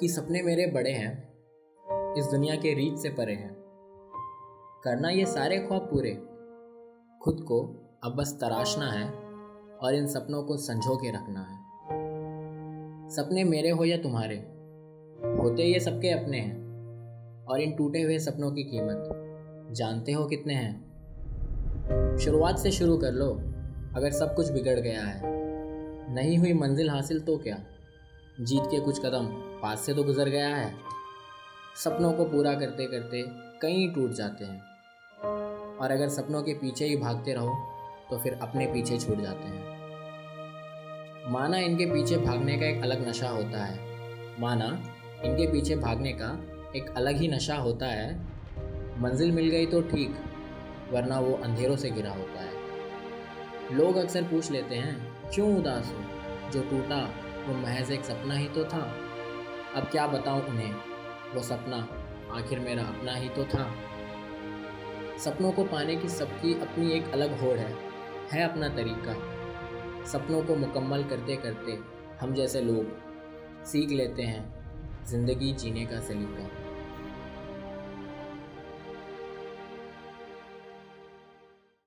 कि सपने मेरे बड़े हैं, इस दुनिया के रीच से परे हैं। करना ये सारे ख्वाब पूरे। खुद को अब बस तराशना है और इन सपनों को संजो के रखना है। सपने मेरे हो या तुम्हारे, होते ये सबके अपने हैं और इन टूटे हुए सपनों की कीमत, जानते हो कितने हैं? शुरुआत से शुरू कर लो, अगर सब कुछ बिगड़ गया है। नहीं हुई मंजिल हासिल तो क्या? जीत के कुछ कदम पास से तो गुजर गया है। सपनों को पूरा करते करते कई टूट जाते हैं। और अगर सपनों के पीछे ही भागते रहो तो फिर अपने पीछे छूट जाते हैं। माना इनके पीछे भागने का एक अलग नशा होता है। माना इनके पीछे भागने का एक अलग ही नशा होता है। मंजिल मिल गई तो ठीक, वरना वो अंधेरों से घिरा होता है। लोग अक्सर पूछ लेते हैं, क्यों उदास हो? जो टूटा वो महज एक सपना ही तो था। अब क्या बताऊँ उन्हें? वो सपना आखिर मेरा अपना ही तो था। सपनों को पाने की सबकी अपनी एक अलग होड़ है है अपना तरीका। सपनों को मुकम्मल करते करते हम जैसे लोग सीख लेते हैं, ज़िंदगी जीने का सलीका।